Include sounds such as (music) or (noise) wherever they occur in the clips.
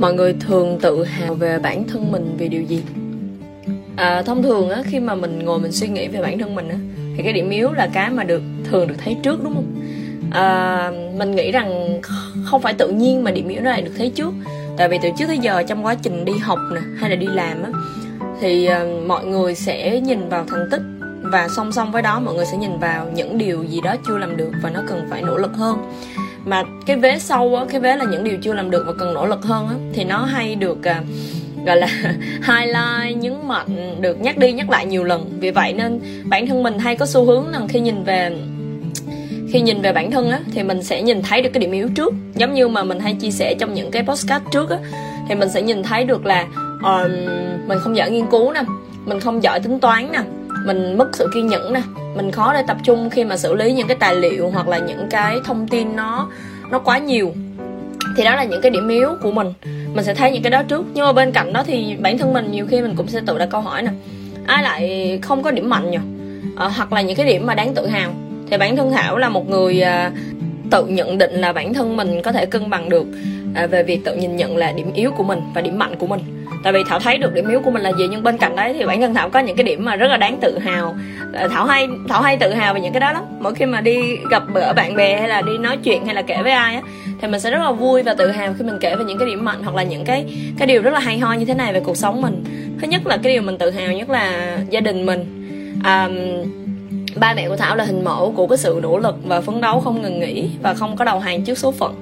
mọi người thường tự hào về bản thân mình vì điều gì? À, thông thường á khi mà mình ngồi mình suy nghĩ về bản thân mình á thì cái điểm yếu là cái mà được thường được thấy trước đúng không? À, mình nghĩ rằng không phải tự nhiên mà điểm yếu này được thấy trước. Tại vì từ trước tới giờ trong quá trình đi học nè hay là đi làm á thì à, mọi người sẽ nhìn vào thành tích và song song với đó mọi người sẽ nhìn vào những điều gì đó chưa làm được và nó cần phải nỗ lực hơn mà cái vế sâu á cái vế là những điều chưa làm được và cần nỗ lực hơn á thì nó hay được uh, gọi là (laughs) highlight nhấn mạnh được nhắc đi nhắc lại nhiều lần. Vì vậy nên bản thân mình hay có xu hướng là khi nhìn về khi nhìn về bản thân á thì mình sẽ nhìn thấy được cái điểm yếu trước. Giống như mà mình hay chia sẻ trong những cái postcard trước á thì mình sẽ nhìn thấy được là uh, mình không giỏi nghiên cứu nè mình không giỏi tính toán nè mình mất sự kiên nhẫn nè. Mình khó để tập trung khi mà xử lý những cái tài liệu hoặc là những cái thông tin nó nó quá nhiều. Thì đó là những cái điểm yếu của mình. Mình sẽ thấy những cái đó trước. Nhưng mà bên cạnh đó thì bản thân mình nhiều khi mình cũng sẽ tự đặt câu hỏi nè. Ai lại không có điểm mạnh nhỉ? À, hoặc là những cái điểm mà đáng tự hào. Thì bản thân thảo là một người à, tự nhận định là bản thân mình có thể cân bằng được à, về việc tự nhìn nhận là điểm yếu của mình và điểm mạnh của mình tại vì thảo thấy được điểm yếu của mình là gì nhưng bên cạnh đấy thì bản thân thảo có những cái điểm mà rất là đáng tự hào. Ờ, thảo hay thảo hay tự hào về những cái đó lắm. Mỗi khi mà đi gặp bữa bạn bè hay là đi nói chuyện hay là kể với ai á thì mình sẽ rất là vui và tự hào khi mình kể về những cái điểm mạnh hoặc là những cái cái điều rất là hay ho như thế này về cuộc sống mình. Thứ nhất là cái điều mình tự hào nhất là gia đình mình. Um, ba mẹ của thảo là hình mẫu của cái sự nỗ lực và phấn đấu không ngừng nghỉ và không có đầu hàng trước số phận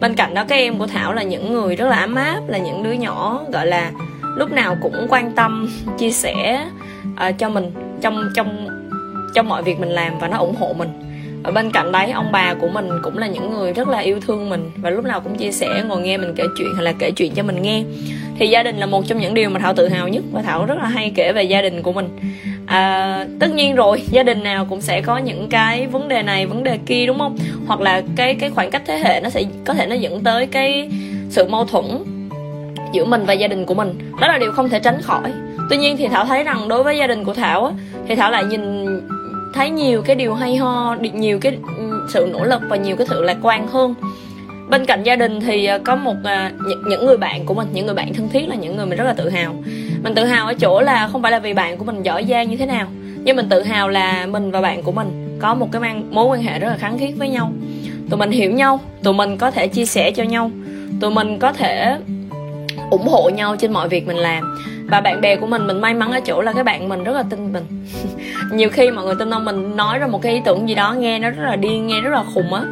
bên cạnh đó các em của thảo là những người rất là ấm áp là những đứa nhỏ gọi là lúc nào cũng quan tâm (laughs) chia sẻ uh, cho mình trong trong trong mọi việc mình làm và nó ủng hộ mình. Ở bên cạnh đấy ông bà của mình cũng là những người rất là yêu thương mình và lúc nào cũng chia sẻ ngồi nghe mình kể chuyện hay là kể chuyện cho mình nghe. Thì gia đình là một trong những điều mà thảo tự hào nhất và thảo rất là hay kể về gia đình của mình à, tất nhiên rồi gia đình nào cũng sẽ có những cái vấn đề này vấn đề kia đúng không? Hoặc là cái cái khoảng cách thế hệ nó sẽ có thể nó dẫn tới cái sự mâu thuẫn giữa mình và gia đình của mình. Đó là điều không thể tránh khỏi. Tuy nhiên thì thảo thấy rằng đối với gia đình của thảo á, thì thảo lại nhìn thấy nhiều cái điều hay ho nhiều cái sự nỗ lực và nhiều cái sự lạc quan hơn. Bên cạnh gia đình thì ờ, có một à, những người bạn của mình những người bạn thân thiết là những người mình rất là tự hào mình tự hào ở chỗ là không phải là vì bạn của mình giỏi giang như thế nào, nhưng mình tự hào là mình và bạn của mình có một cái mang, mối quan hệ rất là khăng khít với nhau. Tụi mình hiểu nhau, tụi mình có thể chia sẻ cho nhau, tụi mình có thể ủng hộ nhau trên mọi việc mình làm. Và bạn bè của mình mình may mắn ở chỗ là cái bạn mình rất là tin mình (laughs) nhiều khi mọi người tin ông mình nói ra một cái ý tưởng gì đó, nghe nó rất là điên, nghe rất là khùng á,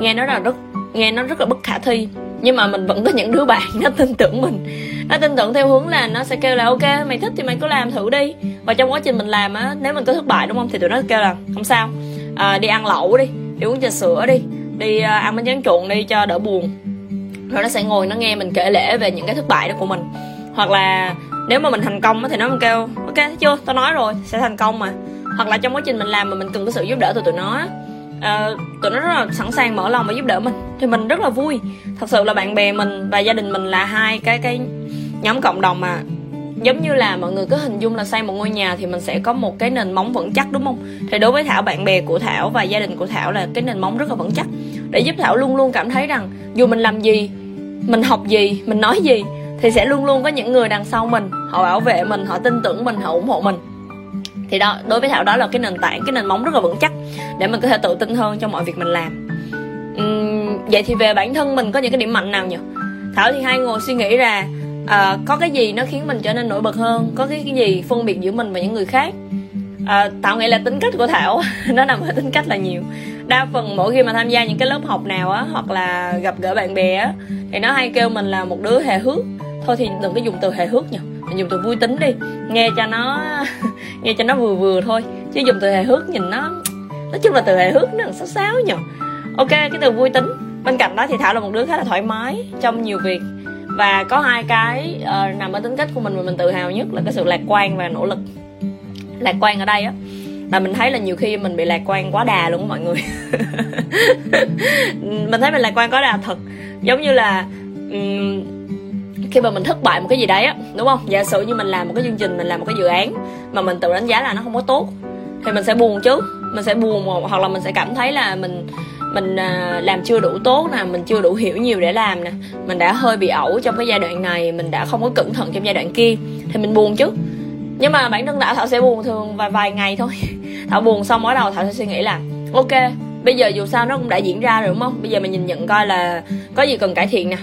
nghe nó là rất, nghe nó rất là bất khả thi. Nhưng mà mình vẫn có những đứa bạn nó tin tưởng mình nó tin tưởng theo hướng là nó sẽ kêu là ok mày thích thì mày cứ làm thử đi. Và trong quá trình mình làm á nếu mình có thất bại đúng không thì tụi nó kêu là không sao. À, đi ăn lẩu đi đi uống trà sữa đi đi uh, ăn bánh tráng trộn đi cho đỡ buồn. Rồi nó sẽ ngồi nó nghe mình kể lể về những cái thất bại đó của mình. Hoặc là nếu mà mình thành công thì nó mình kêu ok thấy chưa? Tao nói rồi sẽ thành công mà. Hoặc là trong quá trình mình làm mà mình cần có sự giúp đỡ từ tụi nó uh, tụi nó rất là sẵn sàng mở lòng và giúp đỡ mình. Thì mình rất là vui. Thật sự là bạn bè mình và gia đình mình là hai cái cái nhóm cộng đồng mà. Giống như là mọi người cứ hình dung là xây một ngôi nhà thì mình sẽ có một cái nền móng vững chắc đúng không? Thì đối với thảo bạn bè của thảo và gia đình của thảo là cái nền móng rất là vững chắc. Để giúp thảo luôn luôn cảm thấy rằng dù mình làm gì mình học gì mình nói gì thì sẽ luôn luôn có những người đằng sau mình. Họ bảo vệ mình họ tin tưởng mình họ ủng hộ mình. Thì đó đối với thảo đó là cái nền tảng cái nền móng rất là vững chắc để mình có thể tự tin hơn trong mọi việc mình làm. Uhm, vậy thì về bản thân mình có những cái điểm mạnh nào nhỉ? Thảo thì hay ngồi suy nghĩ ra à, có cái gì nó khiến mình trở nên nổi bật hơn? Có cái, gì phân biệt giữa mình và những người khác? À, thảo nghĩ là tính cách của thảo (laughs) nó nằm ở tính cách là nhiều. Đa phần mỗi khi mà tham gia những cái lớp học nào á hoặc là gặp gỡ bạn bè á thì nó hay kêu mình là một đứa hề hước. Thôi thì đừng có dùng từ hề hước nhỉ. Mình dùng từ vui tính đi. Nghe cho nó (laughs) nghe cho nó vừa vừa thôi. Chứ dùng từ hề hước nhìn nó nói chung là từ hề hước nó sáo sáo nhỉ. Ok cái từ vui tính. Bên cạnh đó thì thảo là một đứa khá là thoải mái trong nhiều việc và có hai cái uh, nằm ở tính cách của mình mà mình tự hào nhất là cái sự lạc quan và nỗ lực. Lạc quan ở đây á là mình thấy là nhiều khi mình bị lạc quan quá đà luôn mọi người. (laughs) Mình thấy mình lạc quan quá đà thật. Giống như là um, khi mà mình thất bại một cái gì đấy á đúng không? Giả sử như mình làm một cái chương trình mình làm một cái dự án mà mình tự đánh giá là nó không có tốt thì mình sẽ buồn chứ mình sẽ buồn hoặc là mình sẽ cảm thấy là mình mình à, làm chưa đủ tốt nè mình chưa đủ hiểu nhiều để làm nè. Mình đã hơi bị ẩu trong cái giai đoạn này mình đã không có cẩn thận trong giai đoạn kia thì mình buồn chứ. Nhưng mà bản thân thảo thảo sẽ buồn thường vài vài ngày thôi. (laughs) Thảo buồn xong bắt đầu thảo sẽ suy nghĩ là ok bây giờ dù sao nó cũng đã diễn ra rồi đúng không? Bây giờ mình nhìn nhận coi là có gì cần cải thiện nè.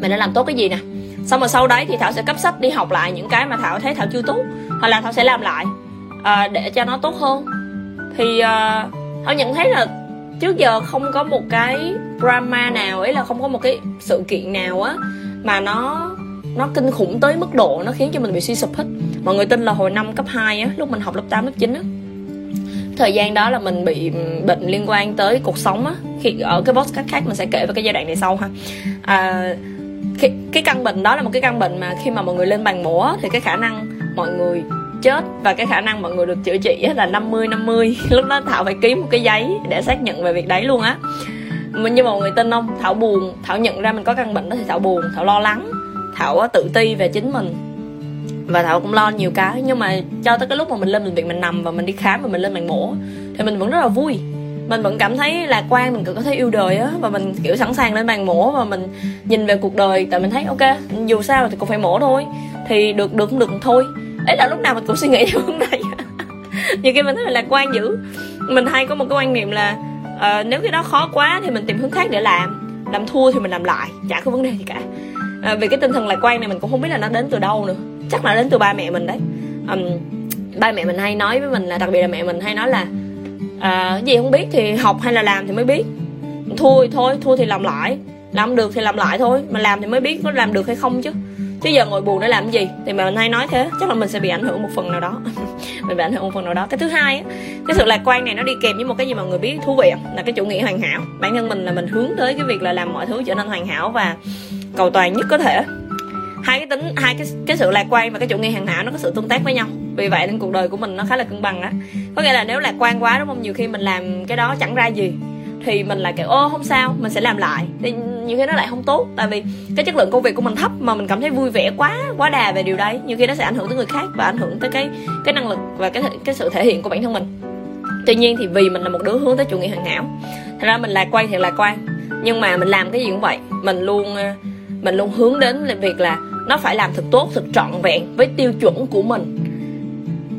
Mình đã làm tốt cái gì nè. Xong rồi sau đấy thì thảo sẽ cấp sách đi học lại những cái mà thảo thấy thảo chưa tốt hoặc là thảo sẽ làm lại à, để cho nó tốt hơn. Thì uh, thảo nhận thấy là trước giờ không có một cái drama nào ấy là không có một cái sự kiện nào á mà nó nó kinh khủng tới mức độ nó khiến cho mình bị suy sụp hết. Mọi người tin là hồi năm cấp 2 á lúc mình học lớp 8, lớp 9 á thời gian đó là mình bị bệnh liên quan tới cuộc sống á. Khi ở cái podcast khác mình sẽ kể về cái giai đoạn này sau ha. À, cái, cái căn bệnh đó là một cái căn bệnh mà khi mà mọi người lên bàn mổ thì cái khả năng mọi người chết và cái khả năng mọi người được chữa trị là 50 50 (laughs) lúc đó Thảo phải ký một cái giấy để xác nhận về việc đấy luôn á. Nhưng mà mọi người tin không? Thảo buồn. Thảo nhận ra mình có căn bệnh đó thì Thảo buồn. Thảo lo lắng. Thảo tự ti về chính mình. Và Thảo cũng lo nhiều cái. Nhưng mà cho tới cái lúc mà mình lên bệnh viện mình nằm và mình đi khám và mình lên bàn mổ thì mình vẫn rất là vui. Mình vẫn cảm thấy lạc quan, mình cũng có thể yêu đời á. Và mình, kiểu, sẵn sàng lên bàn mổ và mình nhìn về cuộc đời. Tại mình thấy, ok, dù sao thì cũng phải mổ thôi. Thì được được cũng được thôi ấy là lúc nào mình cũng suy nghĩ theo hướng này nhiều khi mình thấy là lạc quan dữ. Mình hay có một cái quan niệm là uh, nếu cái đó khó quá thì mình tìm hướng khác để làm. Làm thua thì mình làm lại chả có vấn đề gì cả. Uh, vì cái tinh thần lạc quan này mình cũng không biết là nó đến từ đâu nữa. Chắc là đến từ ba mẹ mình đấy. Um, ba mẹ mình hay nói với mình là đặc biệt là mẹ mình hay nói là uh, gì không biết thì học hay là làm thì mới biết. Thua thì thôi thua thì làm lại. Làm được thì làm lại thôi mà làm thì mới biết có làm được hay không chứ chứ giờ ngồi buồn để làm cái gì? Thì mà mình hay nói thế, chắc là mình sẽ bị ảnh hưởng một phần nào đó. (laughs) Mình bị ảnh hưởng một phần nào đó. Cái thứ hai cái sự lạc quan này nó đi kèm với một cái gì mà người biết thú vị là cái chủ nghĩa hoàn hảo. Bản thân mình là mình hướng tới cái việc là làm mọi thứ trở nên hoàn hảo và cầu toàn nhất có thể. Hai cái tính, hai cái cái sự lạc quan và cái chủ nghĩa hoàn hảo nó có sự tương tác với nhau. Vì vậy nên cuộc đời của mình nó khá là cân bằng á. Có nghĩa là nếu lạc quan quá, đúng không? Nhiều khi mình làm cái đó chẳng ra gì thì mình lại kiểu ô không sao, mình sẽ làm lại. Thì nhiều khi nó lại không tốt, tại vì cái chất lượng công việc của mình thấp mà mình cảm thấy vui vẻ quá quá đà về điều đấy. Nhiều khi nó sẽ ảnh hưởng tới người khác và ảnh hưởng tới cái cái năng lực và cái cái sự thể hiện của bản thân mình. Tuy nhiên thì vì mình là một đứa hướng tới chủ nghĩa hoàn hảo thật ra mình lạc quan thì lạc quan. Nhưng mà mình làm cái gì cũng vậy, mình luôn ờ, mình luôn hướng đến là việc là nó phải làm thật tốt, thật trọn vẹn với tiêu chuẩn của mình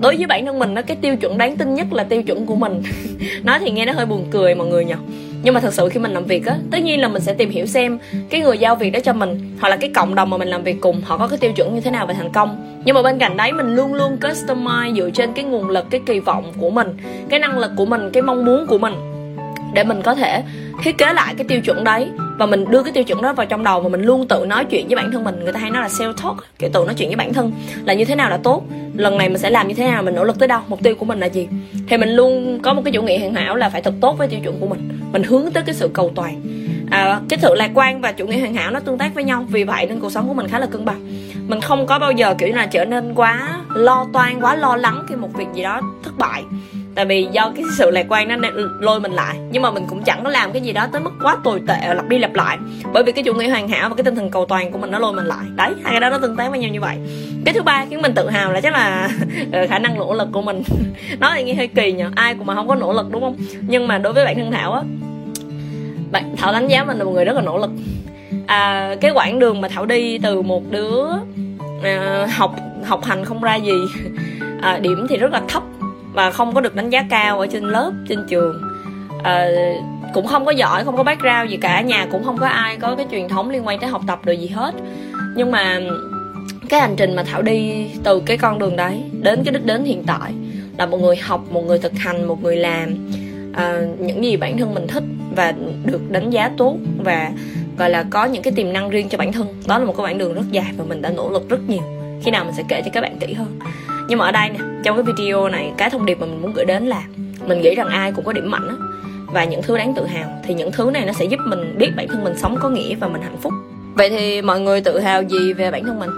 đối với bản thân mình nó cái tiêu chuẩn đáng tin nhất là tiêu chuẩn của mình. (laughs) Nói thì nghe nó hơi buồn cười mọi người nhỉ nhưng mà thật sự khi mình làm việc á, tất nhiên là mình sẽ tìm hiểu xem cái người giao việc đó cho mình, hoặc là cái cộng đồng mà mình làm việc cùng, họ có cái tiêu chuẩn như thế nào về thành công. Nhưng mà bên cạnh đấy, mình luôn luôn customize dựa trên cái nguồn lực, cái kỳ vọng của mình, cái năng lực của mình, cái mong muốn của mình để mình có thể thiết kế lại cái tiêu chuẩn đấy. Và mình đưa cái tiêu chuẩn đó vào trong đầu và mình luôn tự nói chuyện với bản thân mình. Người ta hay nói là self talk kiểu tự nói chuyện với bản thân là như thế nào là tốt lần này mình sẽ làm như thế nào mình nỗ lực tới đâu mục tiêu của mình là gì? Thì mình luôn có một cái chủ nghĩa hoàn hảo là phải thật tốt với tiêu chuẩn của mình. Mình hướng tới cái sự cầu toàn. À, cái sự lạc quan và chủ nghĩa hoàn hảo nó tương tác với nhau. Vì vậy nên cuộc sống của mình khá là cân bằng. Mình không có bao giờ kiểu là trở nên quá lo toan quá lo lắng khi một việc gì đó thất bại tại vì do cái sự lạc quan nó lôi mình lại. Nhưng mà mình cũng chẳng có làm cái gì đó tới mức quá tồi tệ lặp đi lặp lại. Bởi vì cái chủ nghĩa hoàn hảo và cái tinh thần cầu toàn của mình nó lôi mình lại. Đấy hai cái đó nó tương tác với nhau như vậy. Cái thứ ba khiến mình tự hào là chắc là (laughs) ờ, khả năng nỗ lực của mình. (laughs) Nói thì nghe hơi kỳ nhở ai cũng mà không có nỗ lực đúng không? Nhưng mà đối với bản thân thảo á bạn thảo đánh giá mình là một người rất là nỗ lực. À, cái quãng đường mà thảo đi từ một đứa à, học học hành không ra gì (laughs) à, điểm thì rất là thấp và không có được đánh giá cao ở trên lớp trên trường. À, cũng không có giỏi không có background gì cả nhà cũng không có ai có cái truyền thống liên quan tới học tập được gì hết. Nhưng mà cái hành trình mà thảo đi từ cái con đường đấy đến cái đích đến hiện tại là một người học một người thực hành một người làm à, những gì bản thân mình thích và được đánh giá tốt và gọi là có những cái tiềm năng riêng cho bản thân. Đó là một cái quãng đường rất dài và mình đã nỗ lực rất nhiều. Khi nào mình sẽ kể cho các bạn kỹ hơn nhưng mà ở đây nè, trong cái video này, cái thông điệp mà mình muốn gửi đến là mình nghĩ rằng ai cũng có điểm mạnh á. Và những thứ đáng tự hào, thì những thứ này nó sẽ giúp mình biết bản thân mình sống có nghĩa và mình hạnh phúc. Vậy thì mọi người tự hào gì về bản thân mình?